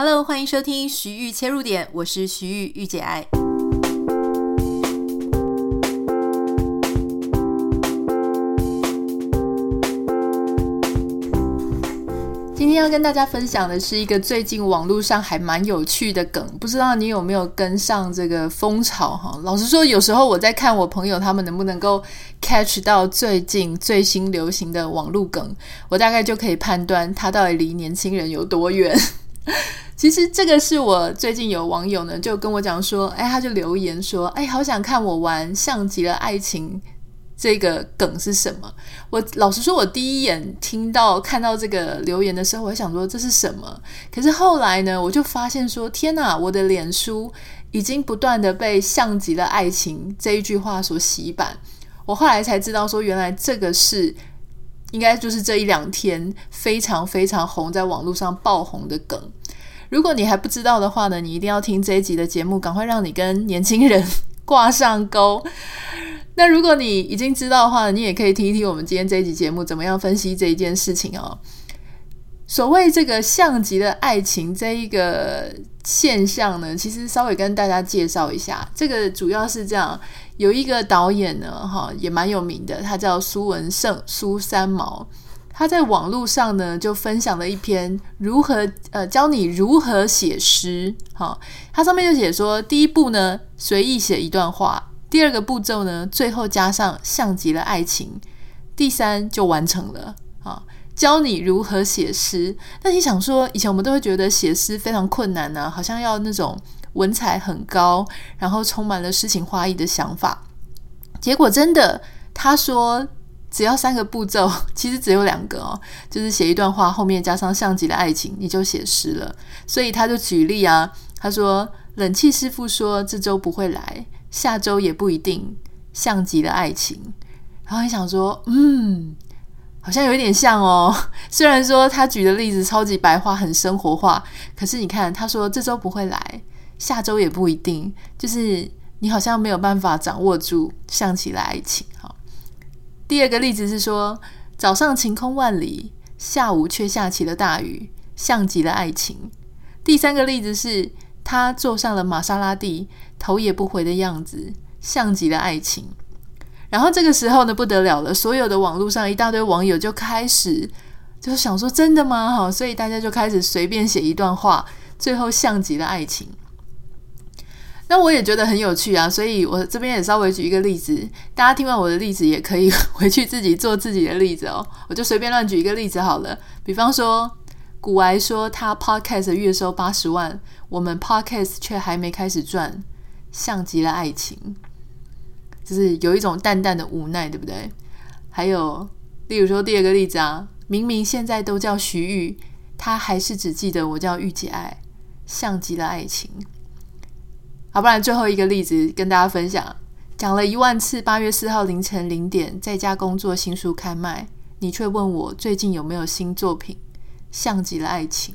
Hello，欢迎收听徐玉切入点，我是徐玉玉姐爱。今天要跟大家分享的是一个最近网络上还蛮有趣的梗，不知道你有没有跟上这个风潮哈？老实说，有时候我在看我朋友他们能不能够 catch 到最近最新流行的网络梗，我大概就可以判断他到底离年轻人有多远。其实这个是我最近有网友呢就跟我讲说，哎，他就留言说，哎，好想看我玩像极了爱情这个梗是什么？我老实说，我第一眼听到看到这个留言的时候，我还想说这是什么？可是后来呢，我就发现说，天哪，我的脸书已经不断的被像极了爱情这一句话所洗版。我后来才知道说，原来这个是应该就是这一两天非常非常红，在网络上爆红的梗。如果你还不知道的话呢，你一定要听这一集的节目，赶快让你跟年轻人挂上钩。那如果你已经知道的话，你也可以听一听我们今天这一集节目怎么样分析这一件事情哦。所谓这个像极了爱情这一个现象呢，其实稍微跟大家介绍一下，这个主要是这样，有一个导演呢，哈，也蛮有名的，他叫苏文胜，苏三毛。他在网络上呢，就分享了一篇如何呃教你如何写诗。哈，他上面就写说，第一步呢，随意写一段话；第二个步骤呢，最后加上像极了爱情；第三就完成了。哈，教你如何写诗。那你想说，以前我们都会觉得写诗非常困难呢、好像要那种文采很高，然后充满了诗情画意的想法。结果真的，他说。只要三个步骤，其实只有两个哦，就是写一段话，后面加上像极了爱情，你就写诗了。所以他就举例啊，他说：“冷气师傅说这周不会来，下周也不一定，像极了爱情。”然后你想说，嗯，好像有一点像哦。虽然说他举的例子超级白话，很生活化，可是你看他说这周不会来，下周也不一定，就是你好像没有办法掌握住像极了爱情，哈。第二个例子是说，早上晴空万里，下午却下起了大雨，像极了爱情。第三个例子是他坐上了玛莎拉蒂，头也不回的样子，像极了爱情。然后这个时候呢，不得了了，所有的网络上一大堆网友就开始就想说：“真的吗？”哈，所以大家就开始随便写一段话，最后像极了爱情。那我也觉得很有趣啊，所以我这边也稍微举一个例子，大家听完我的例子也可以回去自己做自己的例子哦。我就随便乱举一个例子好了，比方说，古癌说他 podcast 月收八十万，我们 podcast 却还没开始赚，像极了爱情，就是有一种淡淡的无奈，对不对？还有，例如说第二个例子啊，明明现在都叫徐玉，他还是只记得我叫玉姐爱，像极了爱情。好，不然最后一个例子跟大家分享，讲了一万次。八月四号凌晨零点，在家工作，新书开卖，你却问我最近有没有新作品，像极了爱情。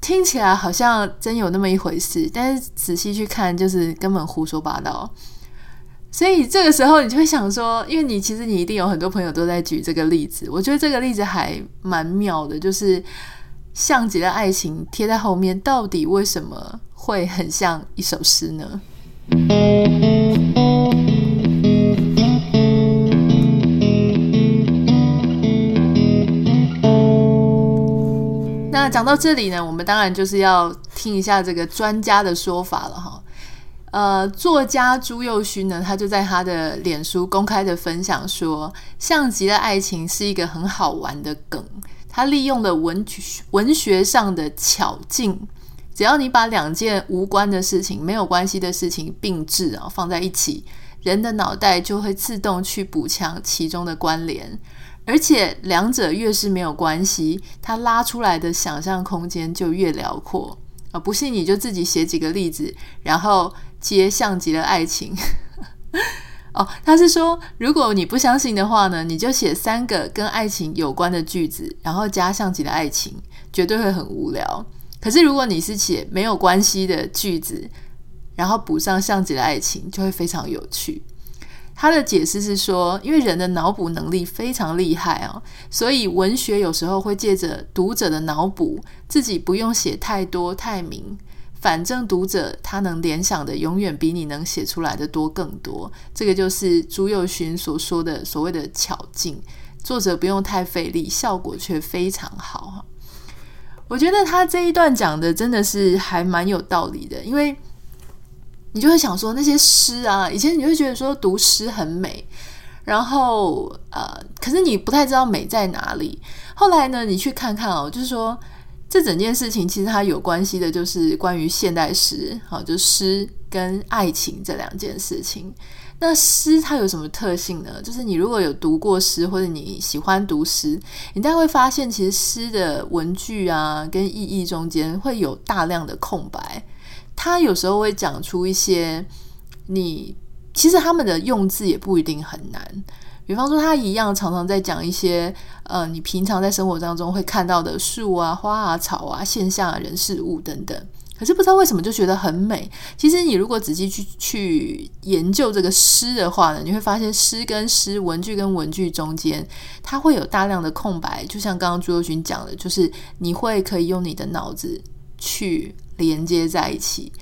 听起来好像真有那么一回事，但是仔细去看，就是根本胡说八道。所以这个时候，你就会想说，因为你其实你一定有很多朋友都在举这个例子，我觉得这个例子还蛮妙的，就是像极了爱情贴在后面，到底为什么？会很像一首诗呢。那讲到这里呢，我们当然就是要听一下这个专家的说法了哈。呃，作家朱宥勋呢，他就在他的脸书公开的分享说，像极了爱情是一个很好玩的梗，他利用了文文学上的巧劲。只要你把两件无关的事情、没有关系的事情并置啊，放在一起，人的脑袋就会自动去补强其中的关联，而且两者越是没有关系，它拉出来的想象空间就越辽阔啊！不信你就自己写几个例子，然后接像极了爱情哦。他是说，如果你不相信的话呢，你就写三个跟爱情有关的句子，然后加上级的爱情，绝对会很无聊。可是，如果你是写没有关系的句子，然后补上上级的爱情，就会非常有趣。他的解释是说，因为人的脑补能力非常厉害哦，所以文学有时候会借着读者的脑补，自己不用写太多太明，反正读者他能联想的永远比你能写出来的多更多。这个就是朱宥勋所说的所谓的巧劲，作者不用太费力，效果却非常好哈。我觉得他这一段讲的真的是还蛮有道理的，因为。你就会想说那些诗啊，以前你会觉得说读诗很美，然后呃，可是你不太知道美在哪里。后来呢，你去看看哦，就是说这整件事情其实它有关系的，就是关于现代诗，好，就诗跟爱情这两件事情。那诗它有什么特性呢？就是你如果有读过诗，或者你喜欢读诗，你大概会发现，其实诗的文句啊跟意义中间会有大量的空白。他有时候会讲出一些你其实他们的用字也不一定很难，比方说他一样常常在讲一些呃你平常在生活当中会看到的树啊、花啊、草啊、现象啊、人事物等等，可是不知道为什么就觉得很美。其实你如果仔细去去研究这个诗的话呢，你会发现诗跟诗、文句跟文句中间，它会有大量的空白，就像刚刚朱宥勋讲的，就是你会可以用你的脑子去。连接在一起，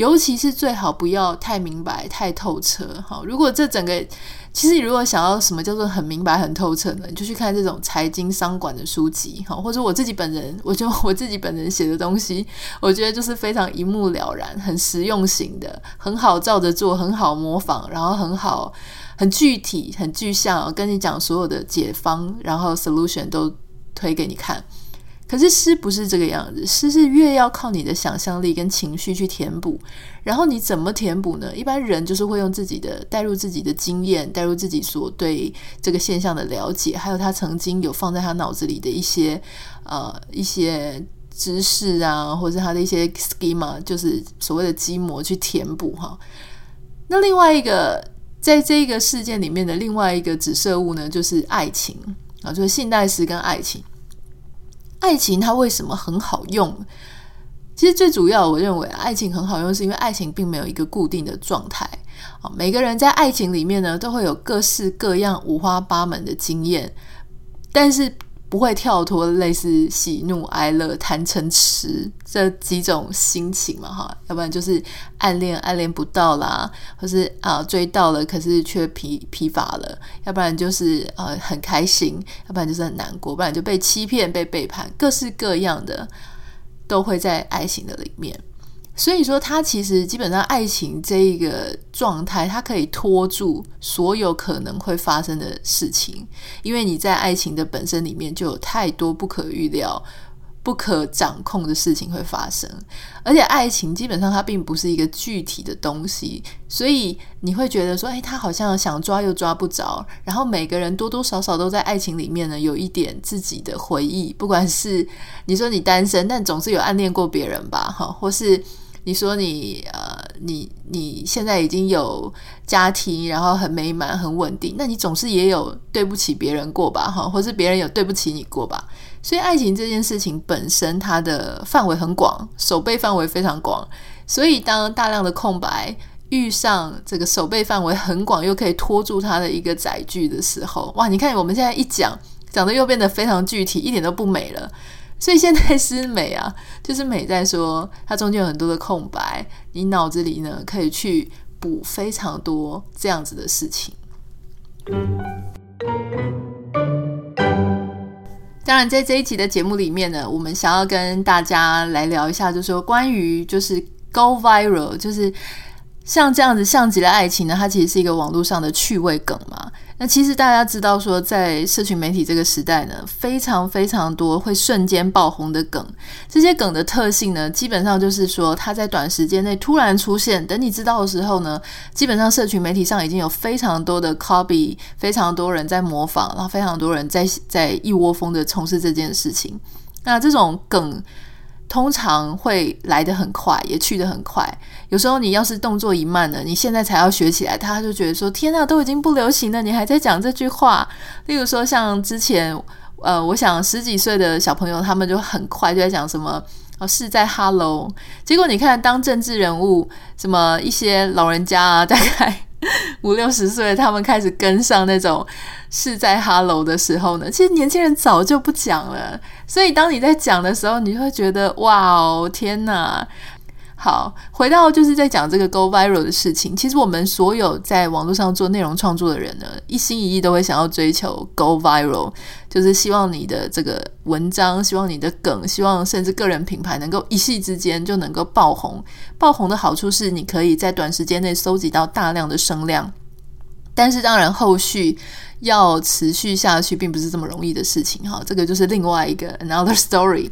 尤其是最好不要太明白、太透彻。好，如果这整个，其实你如果想要什么叫做很明白、很透彻呢，你就去看这种财经商管的书籍，好，或者我自己本人，我就我自己本人写的东西，我觉得就是非常一目了然、很实用型的，很好照着做，很好模仿，然后很好、很具体、很具象，跟你讲所有的解方，然后 solution 都推给你看。可是诗不是这个样子，诗是越要靠你的想象力跟情绪去填补，然后你怎么填补呢？一般人就是会用自己的带入自己的经验，带入自己所对这个现象的了解，还有他曾经有放在他脑子里的一些呃一些知识啊，或者他的一些 schema，就是所谓的基模去填补哈。那另外一个在这个事件里面的另外一个指涉物呢，就是爱情啊，就是现代诗跟爱情。爱情它为什么很好用？其实最主要，我认为爱情很好用，是因为爱情并没有一个固定的状态。每个人在爱情里面呢，都会有各式各样、五花八门的经验，但是，不会跳脱类似喜怒哀乐贪嗔痴这几种心情嘛，哈，要不然就是暗恋暗恋不到啦，或是啊追到了可是却疲疲乏了，要不然就是呃很开心，要不然就是很难过，不然就被欺骗被背叛，各式各样的都会在爱情的里面。所以说，它其实基本上爱情这一个状态，它可以拖住所有可能会发生的事情，因为你在爱情的本身里面就有太多不可预料、不可掌控的事情会发生，而且爱情基本上它并不是一个具体的东西，所以你会觉得说，哎，他好像想抓又抓不着。然后每个人多多少少都在爱情里面呢，有一点自己的回忆，不管是你说你单身，但总是有暗恋过别人吧，哈，或是。你说你呃，你你现在已经有家庭，然后很美满、很稳定，那你总是也有对不起别人过吧？哈，或是别人有对不起你过吧？所以爱情这件事情本身，它的范围很广，守备范围非常广。所以当大量的空白遇上这个守备范围很广，又可以拖住它的一个载具的时候，哇！你看我们现在一讲，讲的又变得非常具体，一点都不美了。所以现在是美啊，就是美在说它中间有很多的空白，你脑子里呢可以去补非常多这样子的事情。当然，在这一集的节目里面呢，我们想要跟大家来聊一下，就是说关于就是 go viral，就是像这样子像极了爱情呢，它其实是一个网络上的趣味梗嘛。那其实大家知道说，在社群媒体这个时代呢，非常非常多会瞬间爆红的梗。这些梗的特性呢，基本上就是说，它在短时间内突然出现，等你知道的时候呢，基本上社群媒体上已经有非常多的 copy，非常多人在模仿，然后非常多人在在一窝蜂的从事这件事情。那这种梗。通常会来得很快，也去得很快。有时候你要是动作一慢呢，你现在才要学起来，他就觉得说：“天哪，都已经不流行了，你还在讲这句话。”例如说，像之前，呃，我想十几岁的小朋友，他们就很快就在讲什么“哦，是在 Hello”。结果你看，当政治人物，什么一些老人家啊，大概 五六十岁，他们开始跟上那种是在哈喽的时候呢，其实年轻人早就不讲了。所以当你在讲的时候，你会觉得哇哦，天哪！好，回到就是在讲这个 go viral 的事情。其实我们所有在网络上做内容创作的人呢，一心一意都会想要追求 go viral，就是希望你的这个文章，希望你的梗，希望甚至个人品牌能够一夕之间就能够爆红。爆红的好处是，你可以在短时间内搜集到大量的声量。但是当然，后续要持续下去，并不是这么容易的事情。哈，这个就是另外一个 another story。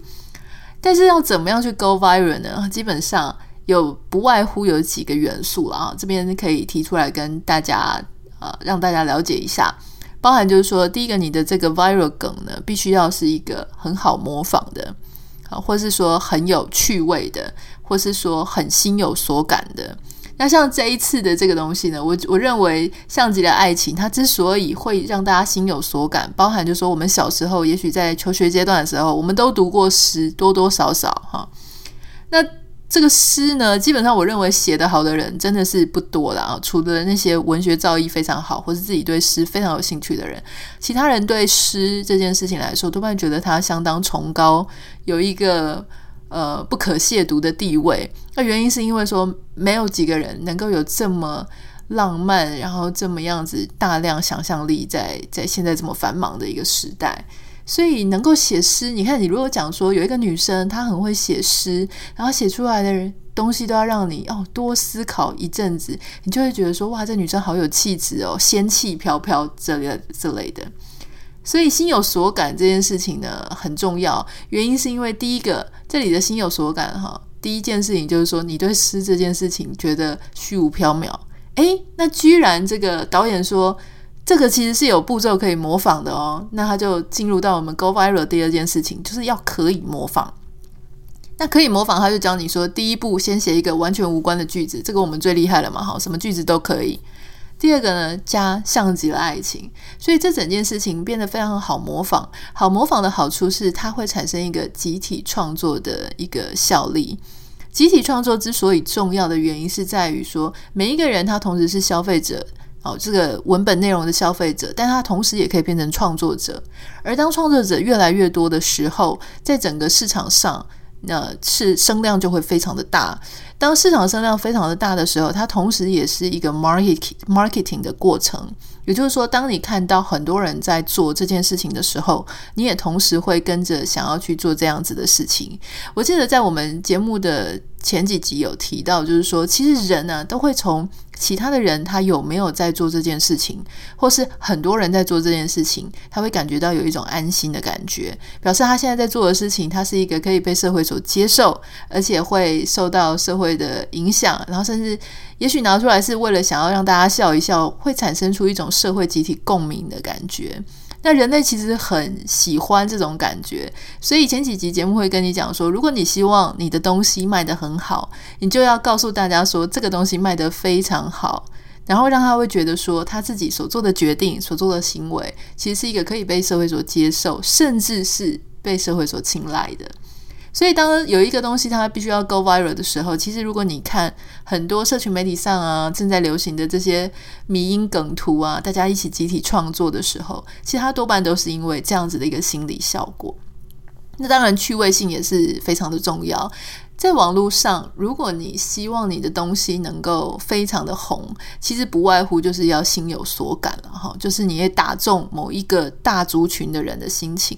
但是要怎么样去 go viral 呢？基本上有不外乎有几个元素了啊，这边可以提出来跟大家呃让大家了解一下。包含就是说，第一个，你的这个 viral 梗呢，必须要是一个很好模仿的啊，或是说很有趣味的，或是说很心有所感的。那像这一次的这个东西呢，我我认为像极了爱情，它之所以会让大家心有所感，包含就说我们小时候，也许在求学阶段的时候，我们都读过诗，多多少少哈。那这个诗呢，基本上我认为写得好的人真的是不多了啊，除了那些文学造诣非常好，或是自己对诗非常有兴趣的人，其他人对诗这件事情来说，多半觉得它相当崇高，有一个。呃，不可亵渎的地位。那原因是因为说，没有几个人能够有这么浪漫，然后这么样子大量想象力在，在现在这么繁忙的一个时代，所以能够写诗。你看，你如果讲说有一个女生，她很会写诗，然后写出来的东西都要让你哦多思考一阵子，你就会觉得说，哇，这女生好有气质哦，仙气飘飘这类这类的。所以心有所感这件事情呢，很重要，原因是因为第一个，这里的心有所感哈，第一件事情就是说你对诗这件事情觉得虚无缥缈，诶，那居然这个导演说这个其实是有步骤可以模仿的哦，那他就进入到我们 go viral 第二件事情，就是要可以模仿。那可以模仿，他就教你说，第一步先写一个完全无关的句子，这个我们最厉害了嘛，哈，什么句子都可以。第二个呢，加像极了爱情，所以这整件事情变得非常好模仿。好模仿的好处是，它会产生一个集体创作的一个效力。集体创作之所以重要的原因，是在于说，每一个人他同时是消费者，哦，这个文本内容的消费者，但他同时也可以变成创作者。而当创作者越来越多的时候，在整个市场上，那是声量就会非常的大。当市场声量非常的大的时候，它同时也是一个 market marketing 的过程。也就是说，当你看到很多人在做这件事情的时候，你也同时会跟着想要去做这样子的事情。我记得在我们节目的前几集有提到，就是说，其实人呢、都会从。其他的人他有没有在做这件事情，或是很多人在做这件事情，他会感觉到有一种安心的感觉，表示他现在在做的事情，他是一个可以被社会所接受，而且会受到社会的影响，然后甚至也许拿出来是为了想要让大家笑一笑，会产生出一种社会集体共鸣的感觉。那人类其实很喜欢这种感觉，所以前几集节目会跟你讲说，如果你希望你的东西卖得很好，你就要告诉大家说这个东西卖得非常好，然后让他会觉得说他自己所做的决定、所做的行为，其实是一个可以被社会所接受，甚至是被社会所青睐的。所以，当有一个东西它必须要 go viral 的时候，其实如果你看很多社群媒体上啊正在流行的这些迷因梗图啊，大家一起集体创作的时候，其实它多半都是因为这样子的一个心理效果。那当然，趣味性也是非常的重要。在网络上，如果你希望你的东西能够非常的红，其实不外乎就是要心有所感了哈，就是你也打中某一个大族群的人的心情，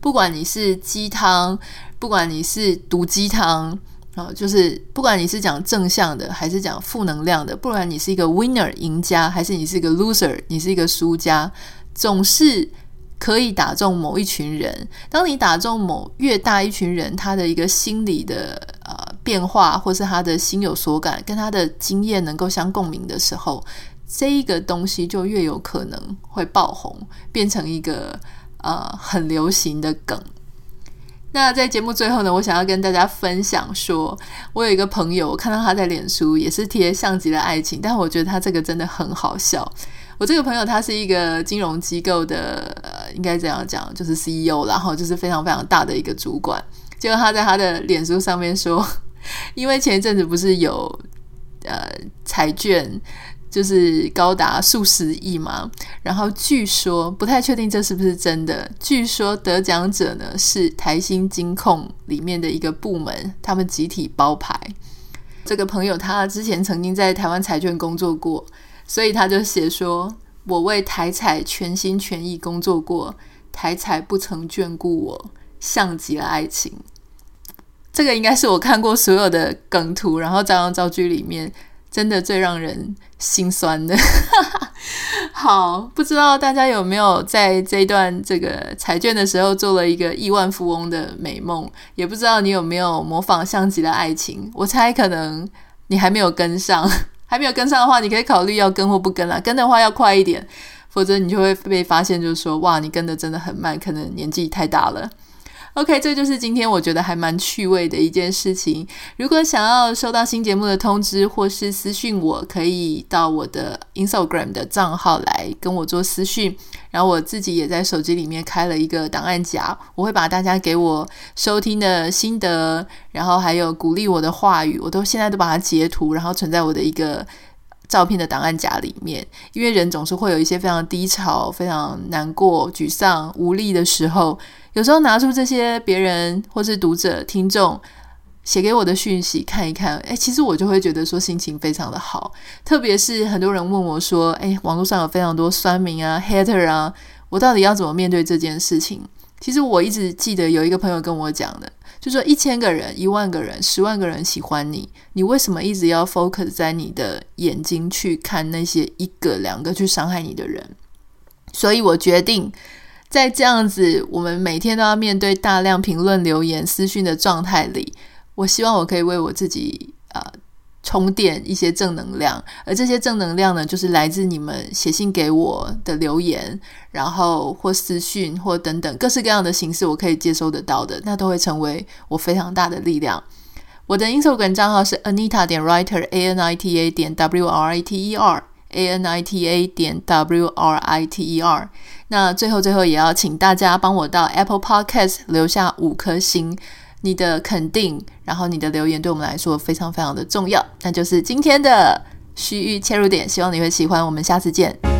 不管你是鸡汤。不管你是毒鸡汤啊，就是不管你是讲正向的还是讲负能量的，不管你是一个 winner 赢家还是你是一个 loser 你是一个输家，总是可以打中某一群人。当你打中某越大一群人，他的一个心理的呃变化，或是他的心有所感，跟他的经验能够相共鸣的时候，这一个东西就越有可能会爆红，变成一个呃很流行的梗。那在节目最后呢，我想要跟大家分享说，我有一个朋友，我看到他在脸书也是贴像极了爱情，但我觉得他这个真的很好笑。我这个朋友他是一个金融机构的，呃，应该这样讲，就是 CEO，然后就是非常非常大的一个主管。结果他在他的脸书上面说，因为前一阵子不是有呃彩券就是高达数十亿嘛。然后据说不太确定这是不是真的，据说得奖者呢是台新金控里面的一个部门，他们集体包牌。这个朋友他之前曾经在台湾彩券工作过，所以他就写说：“我为台彩全心全意工作过，台彩不曾眷顾我，像极了爱情。”这个应该是我看过所有的梗图，然后照样造句里面，真的最让人心酸的。好，不知道大家有没有在这一段这个彩券的时候做了一个亿万富翁的美梦？也不知道你有没有模仿像极了爱情？我猜可能你还没有跟上，还没有跟上的话，你可以考虑要跟或不跟啦。跟的话要快一点，否则你就会被发现，就是说哇，你跟的真的很慢，可能年纪太大了。OK，这就是今天我觉得还蛮趣味的一件事情。如果想要收到新节目的通知，或是私讯我，可以到我的 Instagram 的账号来跟我做私讯。然后我自己也在手机里面开了一个档案夹，我会把大家给我收听的心得，然后还有鼓励我的话语，我都现在都把它截图，然后存在我的一个照片的档案夹里面。因为人总是会有一些非常低潮、非常难过、沮丧、无力的时候。有时候拿出这些别人或是读者、听众写给我的讯息看一看，诶，其实我就会觉得说心情非常的好。特别是很多人问我说，诶，网络上有非常多酸民啊、hater 啊，我到底要怎么面对这件事情？其实我一直记得有一个朋友跟我讲的，就说一千个人、一万个人、十万个人喜欢你，你为什么一直要 focus 在你的眼睛去看那些一个两个去伤害你的人？所以我决定。在这样子，我们每天都要面对大量评论、留言、私讯的状态里，我希望我可以为我自己啊、呃、充电一些正能量，而这些正能量呢，就是来自你们写信给我的留言，然后或私讯或等等各式各样的形式，我可以接收得到的，那都会成为我非常大的力量。我的 Instagram 账号是 Anita 点 Writer，A N I T A 点 W R I T E R a n i t a 点 W R I T E R。那最后，最后也要请大家帮我到 Apple Podcast 留下五颗星，你的肯定，然后你的留言对我们来说非常非常的重要。那就是今天的区域切入点，希望你会喜欢。我们下次见。